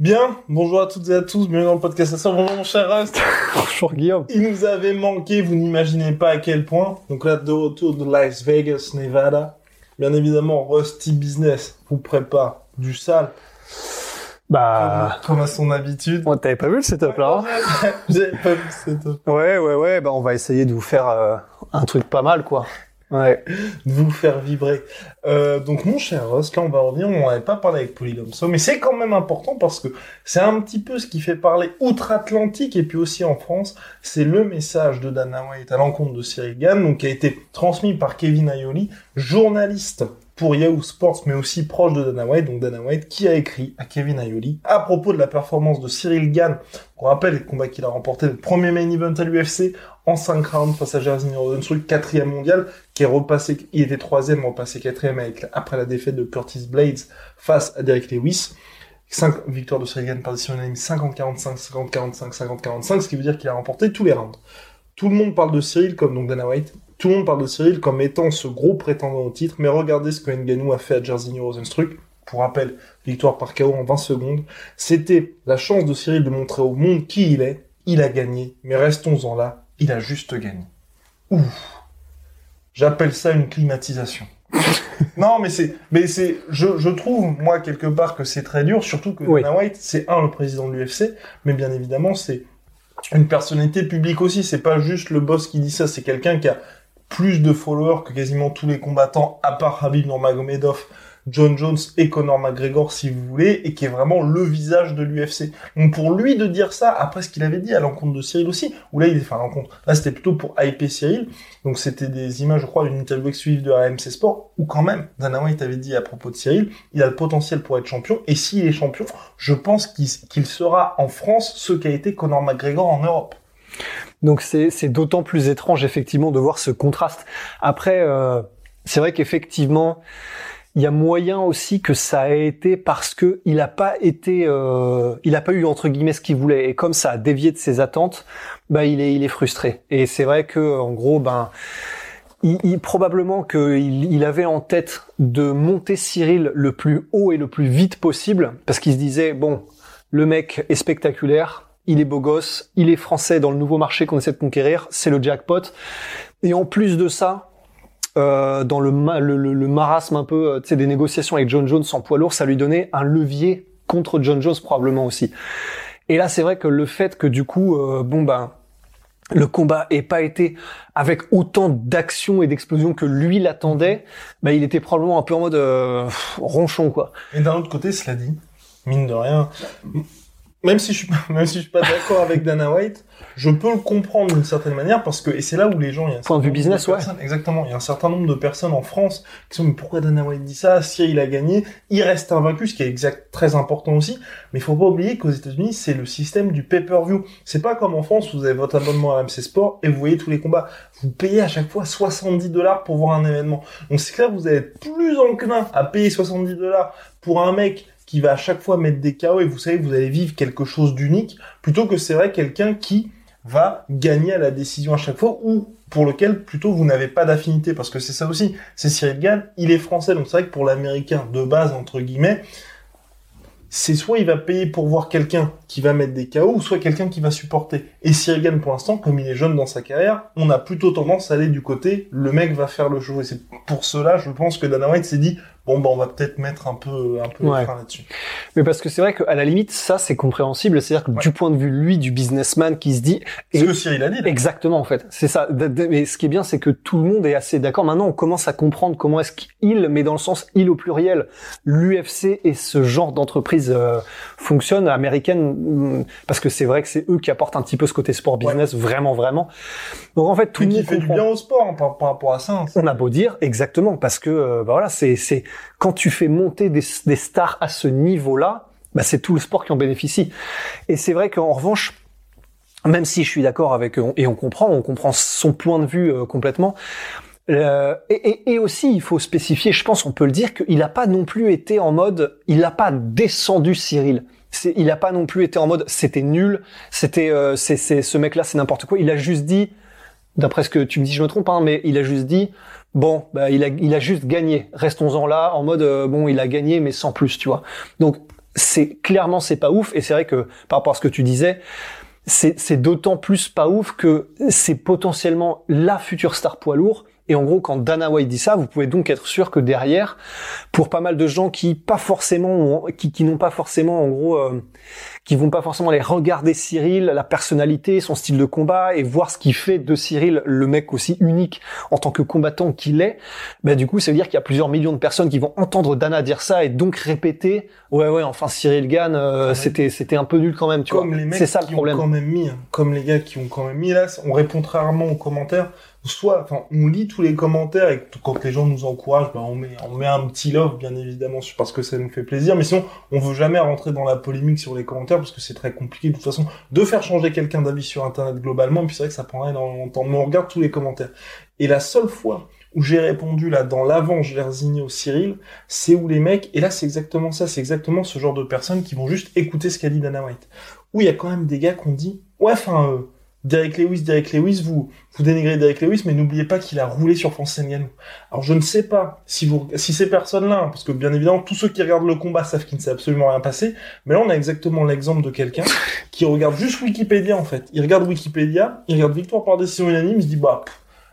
Bien, bonjour à toutes et à tous, bienvenue dans le podcast ça. Bonjour mon cher Rust. Bonjour Guillaume. Il nous avait manqué, vous n'imaginez pas à quel point. Donc là, de retour de Las Vegas, Nevada. Bien évidemment, Rusty Business vous prépare du sale. Bah, Comme à son habitude. on t'avais pas vu le setup là hein J'avais pas vu le setup. Ouais, ouais, ouais. Bah, on va essayer de vous faire euh, un truc pas mal, quoi. Ouais. de vous faire vibrer. Euh, donc mon cher Rust, là on va revenir, on n'avait pas parlé avec Polydomso, mais c'est quand même important parce que c'est un petit peu ce qui fait parler outre-Atlantique et puis aussi en France, c'est le message de Dana White à l'encontre de Cyril Gann, donc qui a été transmis par Kevin Aioli, journaliste pour Yahoo Sports, mais aussi proche de Dana White, donc Dana White, qui a écrit à Kevin Aioli à propos de la performance de Cyril Gann. On rappelle le combat qu'il a remporté, le premier main event à l'UFC, en 5 rounds face à Jairzinho Rozenstruik, quatrième mondial, qui est repassé, il était troisième, repassé quatrième avec, après la défaite de Curtis Blades face à Derek Lewis. 5 victoires de Gann par décision unanime, 50-45, 50-45, 50-45, ce qui veut dire qu'il a remporté tous les rounds. Tout le monde parle de Cyril comme donc Dana White, tout le monde parle de Cyril comme étant ce gros prétendant au titre, mais regardez ce que Ngannou a fait à Jairzinho Rozenstruik. Pour rappel, victoire par KO en 20 secondes. C'était la chance de Cyril de montrer au monde qui il est. Il a gagné, mais restons-en là, il a juste gagné. Ouf. J'appelle ça une climatisation. non, mais c'est, mais c'est, je, je trouve, moi, quelque part, que c'est très dur, surtout que Oui. Dana White, c'est un, le président de l'UFC, mais bien évidemment, c'est une personnalité publique aussi. C'est pas juste le boss qui dit ça, c'est quelqu'un qui a plus de followers que quasiment tous les combattants, à part Habib Nurmagomedov, John Jones et Conor McGregor, si vous voulez, et qui est vraiment le visage de l'UFC. Donc pour lui de dire ça, après ce qu'il avait dit à l'encontre de Cyril aussi, où là il est, enfin à l'encontre, là c'était plutôt pour hyper Cyril, donc c'était des images, je crois, d'une interview exclusive de AMC Sport, où quand même, Dana White avait dit à propos de Cyril, il a le potentiel pour être champion, et s'il est champion, je pense qu'il sera en France ce qu'a été Conor McGregor en Europe. Donc c'est c'est d'autant plus étrange effectivement de voir ce contraste. Après, euh, c'est vrai qu'effectivement, il y a moyen aussi que ça ait été parce que il a pas été, euh, il a pas eu entre guillemets ce qu'il voulait et comme ça a dévié de ses attentes, bah il est il est frustré. Et c'est vrai que en gros, ben il, il- probablement qu'il il avait en tête de monter Cyril le plus haut et le plus vite possible parce qu'il se disait bon, le mec est spectaculaire, il est beau gosse, il est français dans le nouveau marché qu'on essaie de conquérir, c'est le jackpot. Et en plus de ça, euh, dans le, ma- le, le- le marasme un peu, euh, tu des négociations avec John Jones en poids lourd, ça lui donnait un levier contre John Jones probablement aussi. Et là, c'est vrai que le fait que du coup, euh, bon ben, le combat ait pas été avec autant d'action et d'explosion que lui l'attendait, bah, il était probablement un peu en mode euh, ronchon quoi. Et d'un autre côté, cela dit, mine de rien, même si je suis pas, même si je suis pas d'accord avec Dana White, je peux le comprendre d'une certaine manière parce que, et c'est là où les gens, il y a un Point de vue certain nombre business, ouais. Exactement. Il y a un certain nombre de personnes en France qui sont, mais pourquoi Dana White dit ça? Si il a gagné, il reste invaincu, ce qui est exact, très important aussi. Mais il faut pas oublier qu'aux États-Unis, c'est le système du pay-per-view. C'est pas comme en France où vous avez votre abonnement à MC Sport et vous voyez tous les combats. Vous payez à chaque fois 70 dollars pour voir un événement. Donc c'est clair, vous allez être plus enclin à payer 70 dollars pour un mec qui va à chaque fois mettre des KO et vous savez vous allez vivre quelque chose d'unique, plutôt que c'est vrai quelqu'un qui va gagner à la décision à chaque fois ou pour lequel plutôt vous n'avez pas d'affinité parce que c'est ça aussi, c'est Cyril Gann, il est français donc c'est vrai que pour l'américain de base entre guillemets, c'est soit il va payer pour voir quelqu'un qui va mettre des KO ou soit quelqu'un qui va supporter. Et Cyril Gann pour l'instant, comme il est jeune dans sa carrière, on a plutôt tendance à aller du côté le mec va faire le show et c'est pour cela je pense que Dana White s'est dit bon bah on va peut-être mettre un peu un peu Ouais. là-dessus. Mais parce que c'est vrai qu'à la limite, ça c'est compréhensible. C'est-à-dire que Ouais. du point de vue lui du businessman qui se dit Et- ce que Cyril a dit. là. Exactement, en fait. C'est ça. Mais ce qui est bien, c'est que tout le monde est assez d'accord. Maintenant, on commence à comprendre comment est-ce qu'il, mais dans le sens il au pluriel, l'UFC et ce genre d'entreprise euh, fonctionne américaine, mm, parce que c'est vrai que c'est eux qui apportent un petit peu ce côté sport business, vraiment, vraiment. Donc en fait, tout le qui monde fait du bien au sport hein, par, par rapport à ça. hein. On a beau dire exactement parce que euh, bah voilà, c'est c'est quand tu fais monter des, stars à ce niveau-là, bah c'est tout le sport qui en bénéficie. Et c'est vrai qu'en revanche, même si je suis d'accord avec et on comprend, on comprend son point de vue euh, complètement. euh, et, aussi, il faut spécifier, je pense, on peut le dire, qu'il n'a pas non plus été en mode, il n'a pas descendu Cyril. Il n'a pas non plus été en mode, c'était nul, c'était, euh, c'est, ce mec-là, c'est n'importe quoi. Il a juste dit, d'après ce que tu me dis, je me trompe, hein, mais il a juste dit, bon, bah, il a, juste gagné. Restons-en là, en mode, euh, bon, il a gagné, mais sans plus, tu vois. Donc, c'est clairement c'est pas ouf et c'est vrai que par rapport à ce que tu disais c'est d'autant plus pas ouf que c'est potentiellement la future star poids lourd et en gros, quand Dana White dit ça, vous pouvez donc être sûr que derrière, pour pas mal de gens qui pas forcément, qui, qui n'ont pas forcément, en gros, euh, qui vont pas forcément aller regarder Cyril, la personnalité, son style de combat et voir ce qui fait de Cyril le mec aussi unique en tant que combattant qu'il est, bah du coup, ça veut dire qu'il y a plusieurs millions de personnes qui vont entendre Dana dire ça et donc répéter, ouais ouais, enfin Cyril gagne, euh, c'était c'était un peu nul quand même, tu comme vois. Les mecs C'est ça le qui problème. Ont quand même mis, hein, comme les gars qui ont quand même mis là, on répond très rarement aux commentaires. Soit, on lit tous les commentaires et quand les gens nous encouragent, bah, on met, on met un petit love, bien évidemment, parce que ça nous fait plaisir. Mais sinon, on veut jamais rentrer dans la polémique sur les commentaires parce que c'est très compliqué de toute façon de faire changer quelqu'un d'avis sur Internet globalement. Et puis c'est vrai que ça prendrait énormément de temps. Mais on regarde tous les commentaires. Et la seule fois où j'ai répondu là dans l'avant, je l'ai résigné au Cyril, c'est où les mecs, et là c'est exactement ça, c'est exactement ce genre de personnes qui vont juste écouter ce qu'a dit Dana White. Où il y a quand même des gars qui ont dit, ouais, enfin, euh, Derek Lewis, Derek Lewis, vous, vous dénigrez Derek Lewis, mais n'oubliez pas qu'il a roulé sur Francis. Alors je ne sais pas si vous, si ces personnes-là, hein, parce que bien évidemment tous ceux qui regardent le combat savent qu'il ne s'est absolument rien passé, mais là on a exactement l'exemple de quelqu'un qui regarde juste Wikipédia en fait. Il regarde Wikipédia, il regarde victoire par décision unanime, il se dit bah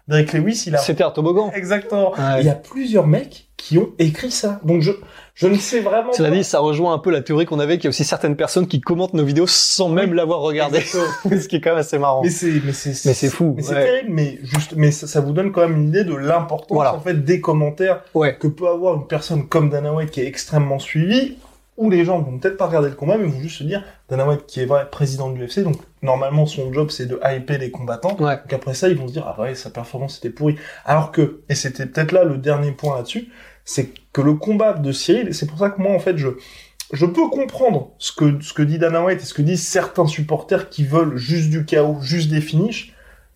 Derek Lewis, il a C'était un toboggan. exactement. Ouais. Il y a plusieurs mecs qui ont écrit ça, donc je je ne sais vraiment. Cela pas. dit, ça rejoint un peu la théorie qu'on avait qu'il y a aussi certaines personnes qui commentent nos vidéos sans même l'avoir regardé. Ce qui est quand même assez marrant. Mais c'est, mais c'est, Mais c'est fou, Mais c'est terrible, mais juste, mais ça, ça vous donne quand même une idée de l'importance, Voilà. en fait, des commentaires Ouais. que peut avoir une personne comme Dana White qui est extrêmement suivie, où les gens vont peut-être pas regarder le combat, mais vont juste se dire, Dana White qui est vrai président de l'UFC, donc normalement son job c'est de hyper les combattants. Ouais. Donc après ça, ils vont se dire, ah ouais, sa performance était pourrie. Alors que, et c'était peut-être là le dernier point là-dessus, c'est que le combat de Cyril, c'est pour ça que moi, en fait, je, je peux comprendre ce que, ce que dit Dana White et ce que disent certains supporters qui veulent juste du chaos, juste des finishes,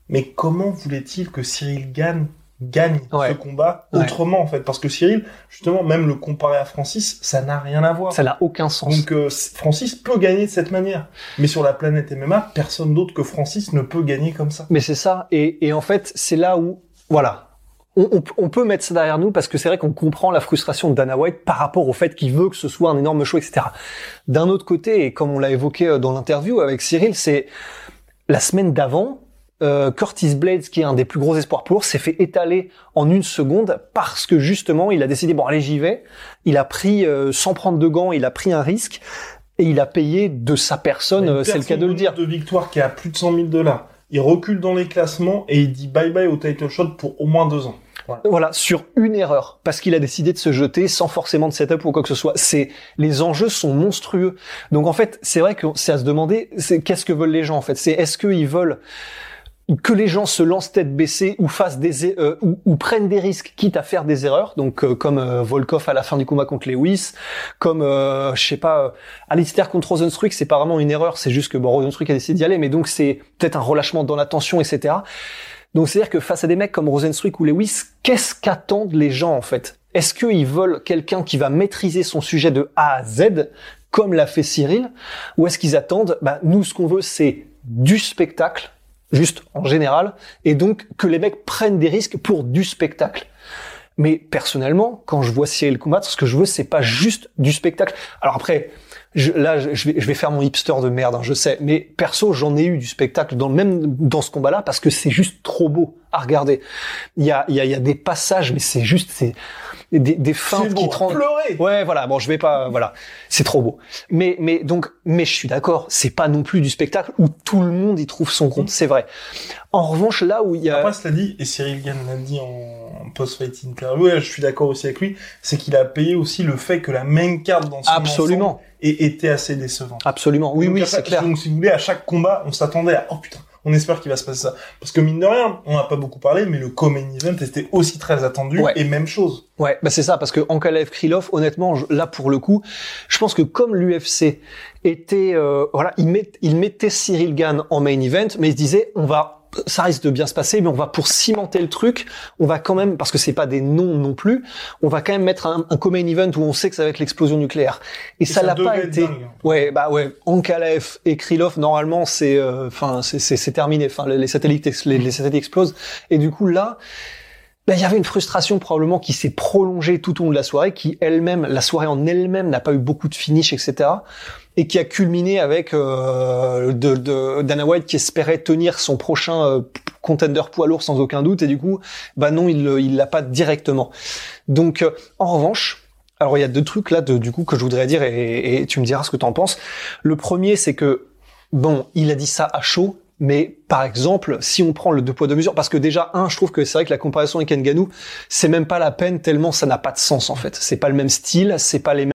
mais comment voulait-il que Cyril gagne, gagne Ouais. ce combat Ouais. autrement, en fait? Parce que Cyril, justement, même le comparer à Francis, ça n'a rien à voir. Ça n'a aucun sens. Donc euh, Francis peut gagner de cette manière. Mais sur la planète MMA, personne d'autre que Francis ne peut gagner comme ça. Mais c'est ça. Et, et en fait, c'est là où, voilà. On, on- on peut mettre ça derrière nous parce que c'est vrai qu'on comprend la frustration de Dana White par rapport au fait qu'il veut que ce soit un énorme show, etc. D'un autre côté, et comme on l'a évoqué euh, dans l'interview avec Cyril, c'est la semaine d'avant, euh, Curtis Blades, qui est un des plus gros espoirs pour, s'est fait étaler en une seconde parce que justement, il a décidé, bon allez j'y vais. Il a pris, euh, sans prendre de gants, il a pris un risque et il a payé de sa personne, euh, c'est le cas de le dire. de victoire qui est à plus de 100 000 dollars. Il recule dans les classements et il dit bye bye au title shot pour au moins deux ans. Voilà, sur une erreur, parce qu'il a décidé de se jeter sans forcément de setup ou quoi que ce soit. C'est les enjeux sont monstrueux. Donc en fait, c'est vrai que c'est à se demander, c'est qu'est-ce que veulent les gens en fait? C'est est-ce qu'ils veulent que les gens se lancent tête baissée ou fassent des euh, ou, ou prennent des risques, quitte à faire des erreurs. Donc euh, comme euh, Volkov à la fin du combat contre Lewis, comme euh, je sais pas, euh, Alistair contre Rosenstruck, c'est pas vraiment une erreur, c'est juste que bon, Rosenstruck a décidé d'y aller, mais donc c'est peut-être un relâchement dans la tension, etc. Donc c'est-à-dire que face à des mecs comme Rosenstruck ou Lewis, qu'est-ce qu'attendent les gens en fait? Est-ce qu'ils veulent quelqu'un qui va maîtriser son sujet de A à Z, comme l'a fait Cyril, ou est-ce qu'ils attendent bah, Nous, ce qu'on veut, c'est du spectacle, juste en général, et donc que les mecs prennent des risques pour du spectacle. Mais personnellement, quand je vois Cyril combattre, ce que je veux, c'est pas juste du spectacle. Alors après, je, là, je vais, je vais faire mon hipster de merde, hein, je sais. Mais perso, j'en ai eu du spectacle dans même dans ce combat-là parce que c'est juste trop beau à regarder. Il y a, il y a, il y a des passages, mais c'est juste c'est des, des feintes beau qui rendent. pleurer. Ouais, voilà. Bon, je vais pas. Voilà, c'est trop beau. Mais, mais donc, mais je suis d'accord. C'est pas non plus du spectacle où tout le monde y trouve son compte. C'est vrai. En revanche, là où il y a Après, cela dit, et Cyril Gann l'a dit en, post-fight interview, et je suis d'accord aussi avec lui, c'est qu'il a payé aussi le fait que la main carte dans son ensemble absolument, ait été assez décevante. absolument. Oui, Donc, oui, c'est clair. Donc, si vous voulez, à chaque combat, on s'attendait à, oh putain, on espère qu'il va se passer ça. Parce que mine de rien, on n'a pas beaucoup parlé, mais le co-main event était aussi très attendu, Ouais. et même chose. Ouais, bah c'est ça, parce que Ankalaev Krylov, honnêtement, je- là pour le coup, je pense que comme l'UFC était, euh, voilà, il, met, il mettait Cyril Gann en main event, mais il se disait, on va, ça risque de bien se passer, mais on va pour cimenter le truc, on va quand même, parce que c'est pas des noms non plus, on va quand même mettre un, un co-main event où on sait que ça va être l'explosion nucléaire. Et, ça l'a pas été. dingue, hein. Ouais, bah ouais, Ankalaev et Krylov, normalement, c'est, euh, enfin, c'est, c'est, c'est terminé. Enfin, les, les satellites, les, les satellites explosent. Et du coup, là, ben, il y avait une frustration probablement qui s'est prolongée tout au long de la soirée, qui elle-même, la soirée en elle-même n'a pas eu beaucoup de finish, etc. Et qui a culminé avec euh, Dana White qui espérait tenir son prochain euh, contender poids lourd sans aucun doute, et du coup, bah non, il il l'a pas directement. Donc, euh, en revanche, alors il y a deux trucs là, du coup, que je voudrais dire, et, tu me diras ce que tu en penses. Le premier, c'est que bon, il a dit ça à chaud, mais par exemple, si on prend le deux poids deux mesures, parce que déjà un, je trouve que c'est vrai que la comparaison avec Nganou, c'est même pas la peine tellement ça n'a pas de sens en fait. C'est pas le même style, c'est pas les mêmes.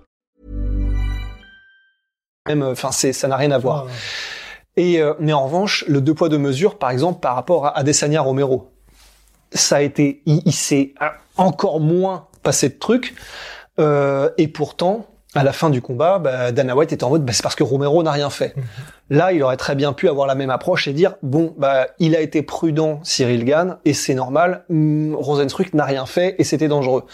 Même enfin c'est ça n'a rien à voir. Et euh, mais en revanche, le deux poids deux mesures par exemple par rapport à Adesanya Romero. Ça a été il, il s'est encore moins passé de trucs euh, et pourtant à la fin du combat, bah, Dana White était en mode bah, c'est parce que Romero n'a rien fait. Mhm. Là, il aurait très bien pu avoir la même approche et dire bon bah il a été prudent Cyril Gann et c'est normal, hum, Rosenstruck n'a rien fait et c'était dangereux.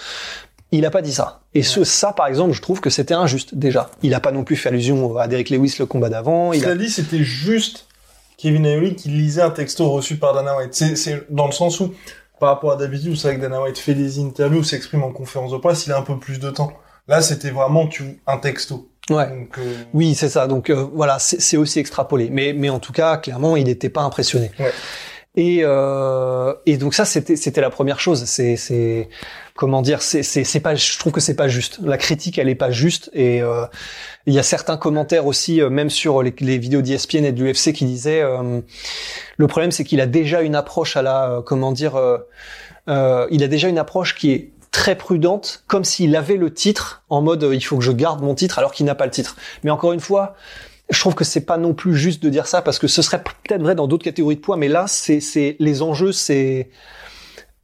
Il a pas dit ça. Et ce, ça, par exemple, je trouve que c'était injuste déjà. Il a pas non plus fait allusion à Derek Lewis le combat d'avant. Il a... dit, c'était juste Kevin Ayoli qui lisait un texto reçu par Dana White. C'est, c'est dans le sens où, par rapport à d'habitude, c'est vrai que Dana White fait des interviews, s'exprime en conférence de presse, il a un peu plus de temps. Là, c'était vraiment tu, un texto. Ouais. Donc, euh, Oui, c'est ça. Donc euh, voilà, c'est c'est aussi extrapolé. Mais mais en tout cas, clairement, il n'était pas impressionné. Ouais. Et euh, et donc ça, c'était c'était la première chose. C'est c'est comment dire, c'est c'est c'est pas. Je trouve que c'est pas juste. La critique, elle est pas juste. Et euh, il y a certains commentaires aussi, euh, même sur les, vidéos d'ESPN et de l'UFC, qui disaient euh, le problème, c'est qu'il a déjà une approche à la comment dire, il a déjà une approche qui est très prudente, comme s'il avait le titre en mode il faut que je garde mon titre alors qu'il n'a pas le titre. Mais encore une fois, je trouve que c'est pas non plus juste de dire ça parce que ce serait peut-être vrai dans d'autres catégories de poids, mais là c'est c'est les enjeux c'est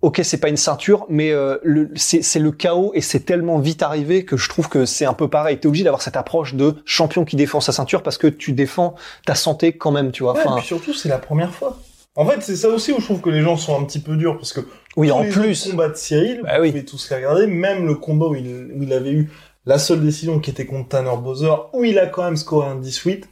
ok c'est pas une ceinture mais euh, le, c'est c'est le chaos et c'est tellement vite arrivé que je trouve que c'est un peu pareil. T'es obligé d'avoir cette approche de champion qui défend sa ceinture parce que tu défends ta santé quand même, tu vois. ouais, Enfin, et puis surtout, c'est la première fois. En fait, c'est ça aussi où je trouve que les gens sont un petit peu durs parce que oui tous en les plus. combats de Cyril, Bah vous oui. pouvez tous les regarder, même le combat où il, où il avait eu la seule décision qui était contre Tanner Bowser, où il a quand même scoré un 18,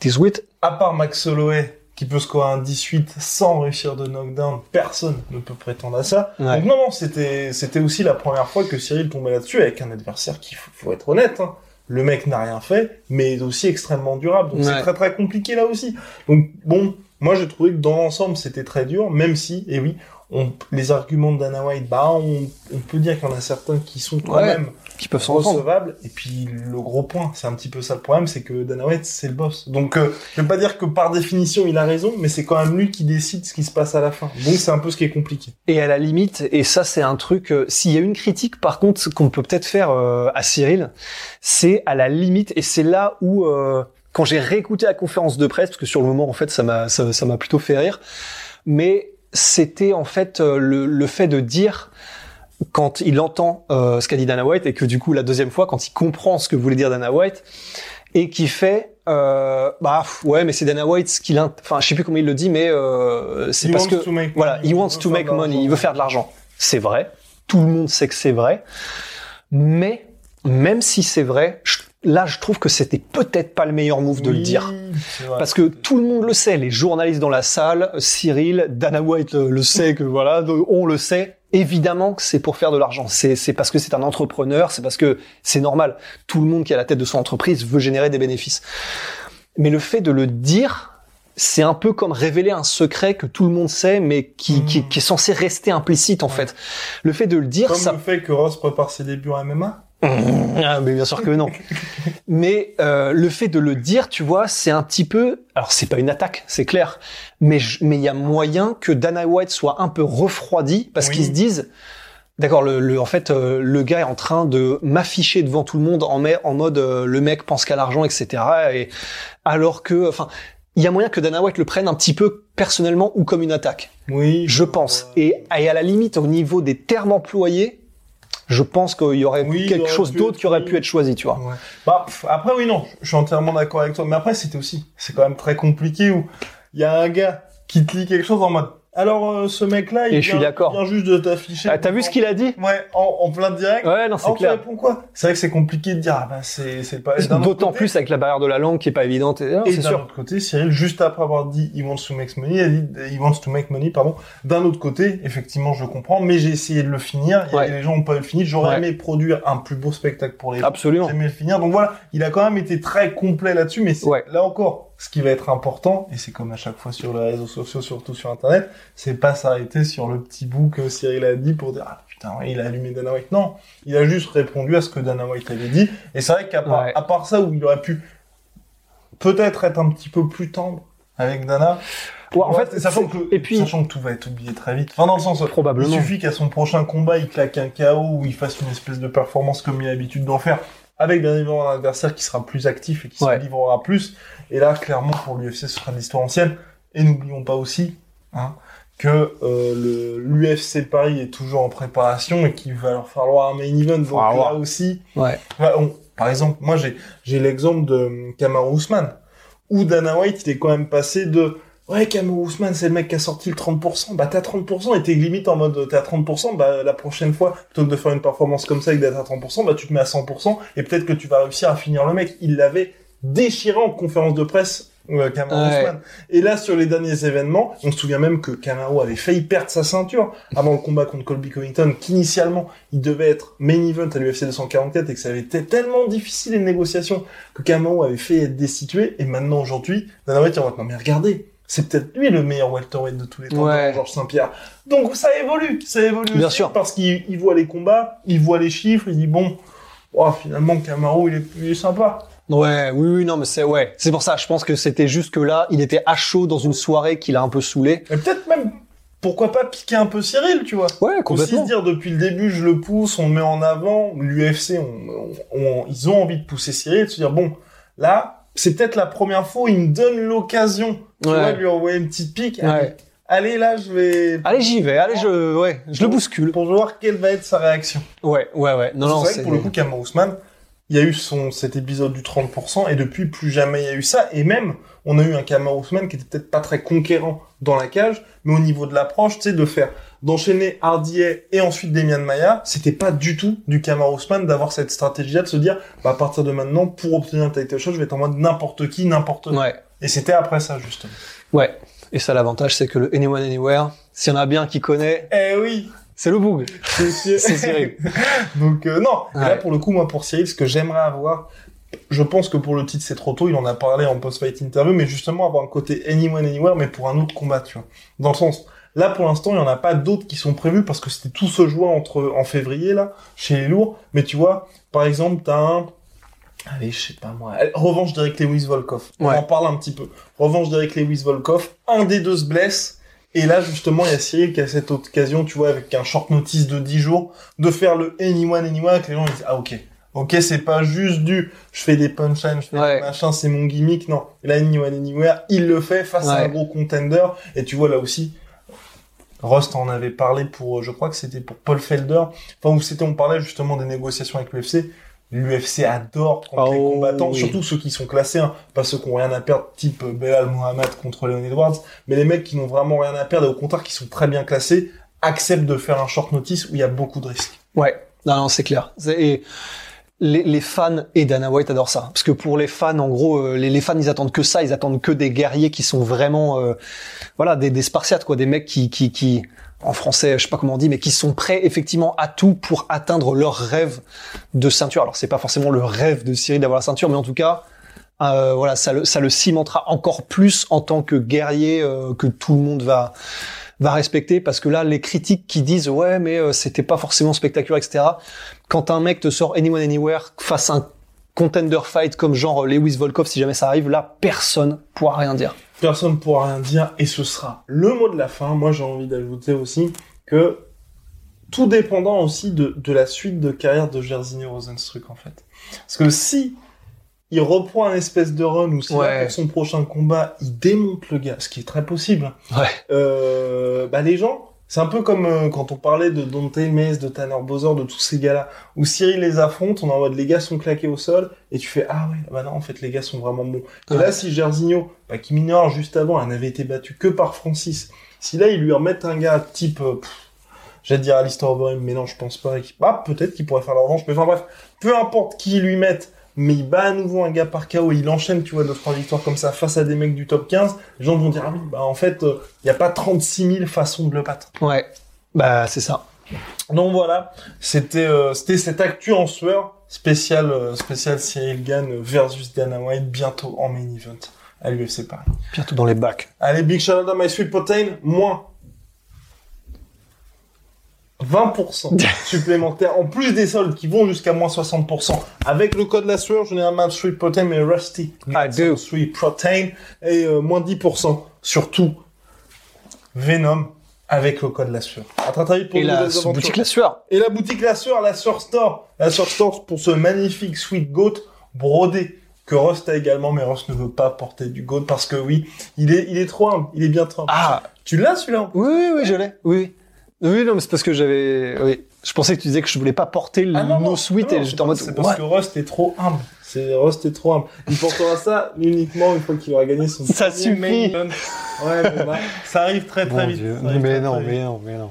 18 à part Max Holloway, qui peut scorer un 18 sans réussir de knockdown, personne ne peut prétendre à ça. Ouais. Donc non, non, c'était, c'était aussi la première fois que Cyril tombait là-dessus avec un adversaire qui, faut, faut être honnête, hein, le mec n'a rien fait, mais est aussi extrêmement durable. Donc Ouais. c'est très très compliqué là aussi. Donc bon, moi j'ai trouvé que dans l'ensemble c'était très dur, même si, et oui, on, les arguments de Dana White, bah on, on peut dire qu'il y en a certains qui sont quand Ouais. même qui peuvent s'en rendre. recevable. Et puis le gros point, c'est un petit peu ça le problème, c'est que Dana White c'est le boss. Donc euh, je vais pas dire que par définition il a raison, mais c'est quand même lui qui décide ce qui se passe à la fin. Donc c'est un peu ce qui est compliqué. Et à la limite, et ça c'est un truc, euh, s'il y a une critique par contre qu'on peut peut-être faire euh, à Cyril, c'est à la limite, et c'est là où euh, quand j'ai réécouté la conférence de presse, parce que sur le moment en fait ça m'a ça ça m'a plutôt fait rire, mais c'était en fait euh, le, le fait de dire quand il entend euh, ce qu'a dit Dana White et que du coup la deuxième fois quand il comprend ce que voulait dire Dana White et qui fait euh, bah ouais mais c'est Dana White ce qu'il enfin je sais plus comment il le dit mais euh, c'est He parce wants que to make voilà money, he wants to make money. il veut faire de l'argent. C'est vrai. Tout le monde sait que c'est vrai. Mais même si c'est vrai je- là je trouve que c'était peut-être pas le meilleur move de le dire parce que tout le monde le sait, les journalistes dans la salle, Cyril, Dana White le, le sait que voilà, on le sait. Évidemment que c'est pour faire de l'argent. C'est parce que c'est un entrepreneur, c'est parce que c'est normal. Tout le monde qui est à la tête de son entreprise veut générer des bénéfices. Mais le fait de le dire, c'est un peu comme révéler un secret que tout le monde sait, mais qui, qui, qui est censé rester implicite en Ouais. fait. Le fait de le dire, Comme ça le fait que Ross prépare ses débuts en MMA. Ah, mais bien sûr que non. mais euh, le fait de le dire, tu vois, c'est un petit peu. Alors c'est pas une attaque, c'est clair. Mais je- mais il y a moyen que Dana White soit un peu refroidi parce Oui. qu'ils se disent. D'accord, le, le- en fait, euh, le gars est en train de m'afficher devant tout le monde en, en mode euh, le mec pense qu'à l'argent, etc. Et alors que, enfin, il y a moyen que Dana White le prenne un petit peu personnellement ou comme une attaque. Oui. Je pense. Et, et à la limite, au niveau des termes employés, je pense qu'il y aurait Oui, quelque aurait chose d'autre qui aurait pu être choisi, tu vois. Ouais. Bah, pff, après, oui, non, je suis entièrement d'accord avec toi. Mais après, c'était aussi, c'est quand même très compliqué où il y a un gars qui te lit quelque chose en mode, alors, euh, ce mec-là, il Et vient- il juste de t'afficher. Ah, T'as vu ce qu'il a dit Ouais, en, en plein direct. Ouais, non, c'est tu clair. réponds quoi? C'est vrai que c'est compliqué de dire, ah bah, c'est, c'est pas... D'autant plus avec la barrière de la langue qui est pas évidente. Et, non, Et c'est d'un autre côté, Cyril, juste après avoir dit he wants to make money, a dit he wants to make money, pardon. D'un autre côté, effectivement, je comprends, mais j'ai essayé de le finir. Et Ouais. les gens ont pas eu le finir. J'aurais Ouais. aimé produire un plus beau spectacle pour les gens. Absolument. J'ai aimé le finir. Donc voilà, il a quand même été très complet là-dessus, mais Ouais. là encore, ce qui va être important, et c'est comme à chaque fois sur les réseaux sociaux, surtout sur Internet, c'est pas s'arrêter sur le petit bout que Cyril a dit pour dire ah putain il a allumé Dana White. Non, il a juste répondu à ce que Dana White avait dit. Et c'est vrai qu'à part, Ouais. à part ça où il aurait pu peut-être être un petit peu plus tendre avec Dana. Ouais, en Ouais, fait, sachant c'est- que, et puis- sachant que tout va être oublié très vite. Enfin, dans le sens, Probablement. il suffit qu'à son prochain combat, il claque un KO ou il fasse une espèce de performance comme il a l'habitude d'en faire, avec bien évidemment un adversaire qui sera plus actif et qui Ouais. se livrera plus. Et là, clairement, pour l'UFC, ce sera de l'histoire ancienne. Et n'oublions pas aussi, hein, que euh, l'UFC Paris est toujours en préparation et qu'il va leur falloir un main event. Donc là aussi, Ouais. On- par exemple, moi j'ai l'exemple de hum, Kamaru Usman où Dana White il est quand même passé de ouais Kamaru Usman c'est le mec qui a sorti le 30%, bah t'as 30% et t'es limite en mode t'es à 30%, bah la prochaine fois plutôt que de faire une performance comme ça et d'être à 30%, bah tu te mets à 100% et peut-être que tu vas réussir à finir le mec. Il l'avait déchiré en conférence de presse. euh, Kamaru Ouais. Usman. Et là, sur les derniers événements, on se souvient même que Kamaru avait failli perdre sa ceinture avant le combat contre Colby Covington, qu'initialement, il devait être main event à l'UFC 244 et que ça avait été tellement difficile les négociations que Kamaru avait fait être destitué. Et maintenant, aujourd'hui, Dana White mode, non mais regardez, c'est peut-être lui le meilleur welterweight de tous les temps, Ouais. Georges Saint-Pierre. Donc ça évolue, ça évolue Bien aussi, sûr. parce qu'il il voit les combats, il voit les chiffres, il dit bon, oh, finalement Kamaru il est, est sympa. Ouais, oui, oui, non, mais c'est ouais. C'est pour ça. Je pense que c'était juste que là, il était à chaud dans une soirée qu'il a un peu saoulé. Et peut-être même, pourquoi pas piquer un peu Cyril, tu vois. Ouais, Aussi complètement. se dire depuis le début, je le pousse, on le met en avant. L'UFC, on, on- on- ils ont envie de pousser Cyril, de se dire bon, là, c'est peut-être la première fois où il me donne l'occasion, tu Ouais. vois, lui envoyer une petite pique. Ouais. allez, là, je vais. Allez, j'y vais. Allez, je, ouais, je le bouscule. Pour voir quelle va être sa réaction. Ouais, ouais, ouais. Non, non, c'est vrai que pour le coup, Cameron Ousmane, il y a eu son, cet épisode du 30%, et depuis, plus jamais il y a eu ça. Et même, on a eu un Cameron Ousmane qui était peut-être pas très conquérant dans la cage, mais au niveau de l'approche, tu sais, de faire, d'enchaîner Hardier et ensuite Demian Maia, c'était pas du tout du Cameron Ousmane d'avoir cette stratégie-là, de se dire, bah, à partir de maintenant, pour obtenir un title shot, je vais être en mode n'importe qui, n'importe quoi. Ouais, Et c'était après ça, justement. ouais. Et ça, l'avantage, c'est que le Anyone Anywhere, s'il y en a bien qui connaît, Eh oui! c'est le boug. C'est Cyril. Donc euh, non, Et là pour le coup moi pour Cyril ce que j'aimerais avoir je pense que pour le titre c'est trop tôt, il en a parlé en post-fight interview mais justement avoir un côté anyone anywhere mais pour un autre combat, tu vois. Dans le sens là pour l'instant, il y en a pas d'autres qui sont prévus parce que c'était tout se jouait entre en février là chez les lourds, mais tu vois, par exemple, t'as un Allez, je sais pas moi. Allez, Revanche d'Eric Lewis Volkov. On Ouais. en parle un petit peu. Revanche d'Eric Lewis Volkov. Un des deux se blesse. Et là, justement, il y a Cyril qui a cette occasion, tu vois, avec un short notice de 10 jours, de faire le anyone, anyone, que les gens disent, ah, ok. Ok, c'est pas juste du, je fais des punchlines, je fais Ouais. des machins, c'est mon gimmick, non. Là, anyone, anywhere, il le fait face à un gros contender. Et tu vois, là aussi, Rust en avait parlé pour, euh, je crois que c'était pour Paul Felder. Enfin, où c'était, on parlait justement des négociations avec l'UFC. L'UFC adore quand les Oh, combattants, oui. surtout ceux qui sont classés, hein, pas ceux qui ont rien à perdre, type euh, Belal Mohamed contre Leon Edwards, mais les mecs qui n'ont vraiment rien à perdre et au contraire qui sont très bien classés, acceptent de faire un short notice où il y a beaucoup de risques. Ouais, non, non, c'est clair. Et les, fans et Dana White adorent ça, parce que pour les fans, en gros, euh, les, fans ils attendent que ça, ils attendent que des guerriers qui sont vraiment, euh, voilà, des, Spartiates quoi, des mecs qui, qui, qui, en français, je sais pas comment on dit, mais qui sont prêts effectivement à tout pour atteindre leur rêve de ceinture. Alors c'est pas forcément le rêve de Cyril d'avoir la ceinture, mais en tout cas. euh, voilà, ça le, ça le cimentera encore plus en tant que guerrier que tout le monde va va respecter parce que là les critiques qui disent ouais mais euh, c'était pas forcément spectaculaire etc quand un mec te sort Anyone Anywhere face à un contender fight comme genre Lewis Volkov si jamais ça arrive là personne pourra rien dire Personne ne pourra rien dire et ce sera le mot de la fin. Moi, j'ai envie d'ajouter aussi que tout dépendant aussi de, de la suite de carrière de Jairzinho Rosenstruck, en fait. Parce que si il reprend un espèce de run où c'est là Ouais. pour son prochain combat, il démonte le gars, ce qui est très possible. Ouais. Euh, bah les gens, c'est un peu comme euh, quand on parlait de Dante Mays, de Tanner Bowser, de tous ces gars-là, où Cyril les affronte, on est en mode les gars sont claqués au sol, et tu fais ah ouais, bah non en fait les gars sont vraiment bons. Et Ouais. là si Jairzinho, bah, qui mineur juste avant, elle n'avait été battu que par Francis, si là ils lui remettent un gars type, euh, j'allais dire Alistair Overeem, mais non je pense pas, bah peut-être qu'il pourrait faire la revanche, mais enfin bref, peu importe qui ils lui mettent, mais il bat à nouveau un gars par KO, il enchaîne, tu vois, deux, trois victoires comme ça face à des mecs du top 15, les gens vont dire, ah oui, bah en fait, il n'y a pas 36 000 façons de le battre. Ouais. Bah, c'est ça. Donc voilà, c'était euh, c'était cette actu en sueur, spécial, euh, spécial Cyril Gann versus Dana White, bientôt en main event à l'UFC Paris. Bientôt dans les bacs. Allez, Big shout out à My Sweet Protein, moins 20% supplémentaires, en plus des soldes qui vont jusqu'à moins 60%. Avec le code la sueur, généralement Sweet Protein, mais Rusty. I do. Sweet Protein. Et euh, moins 10%. Surtout, Venom avec le code la sueur. À très très vite pour Et la boutique La Sueur. Et la boutique La Sueur, la Sueur Store. La Sueur Store pour ce magnifique Sweet Goat brodé que Rust a également, mais Rust ne veut pas porter du goat parce que oui, il est, il est trop humble, il est bien trop humble. Ah, Tu l'as celui-là? Oui, oui, oui, je l'ai. Oui. Oui, non, mais c'est parce que j'avais, oui. Je pensais que tu disais que je voulais pas porter le Ah non, non, et j'étais en mode, C'est parce que Rust est trop humble. C'est Rust est trop humble. Il portera ça uniquement une fois qu'il aura gagné son Ça suffit. main. Ouais, bon, bah, ça arrive très très vite. Dieu. Ça arrive Mais très, non, très vite. mais non, mais non.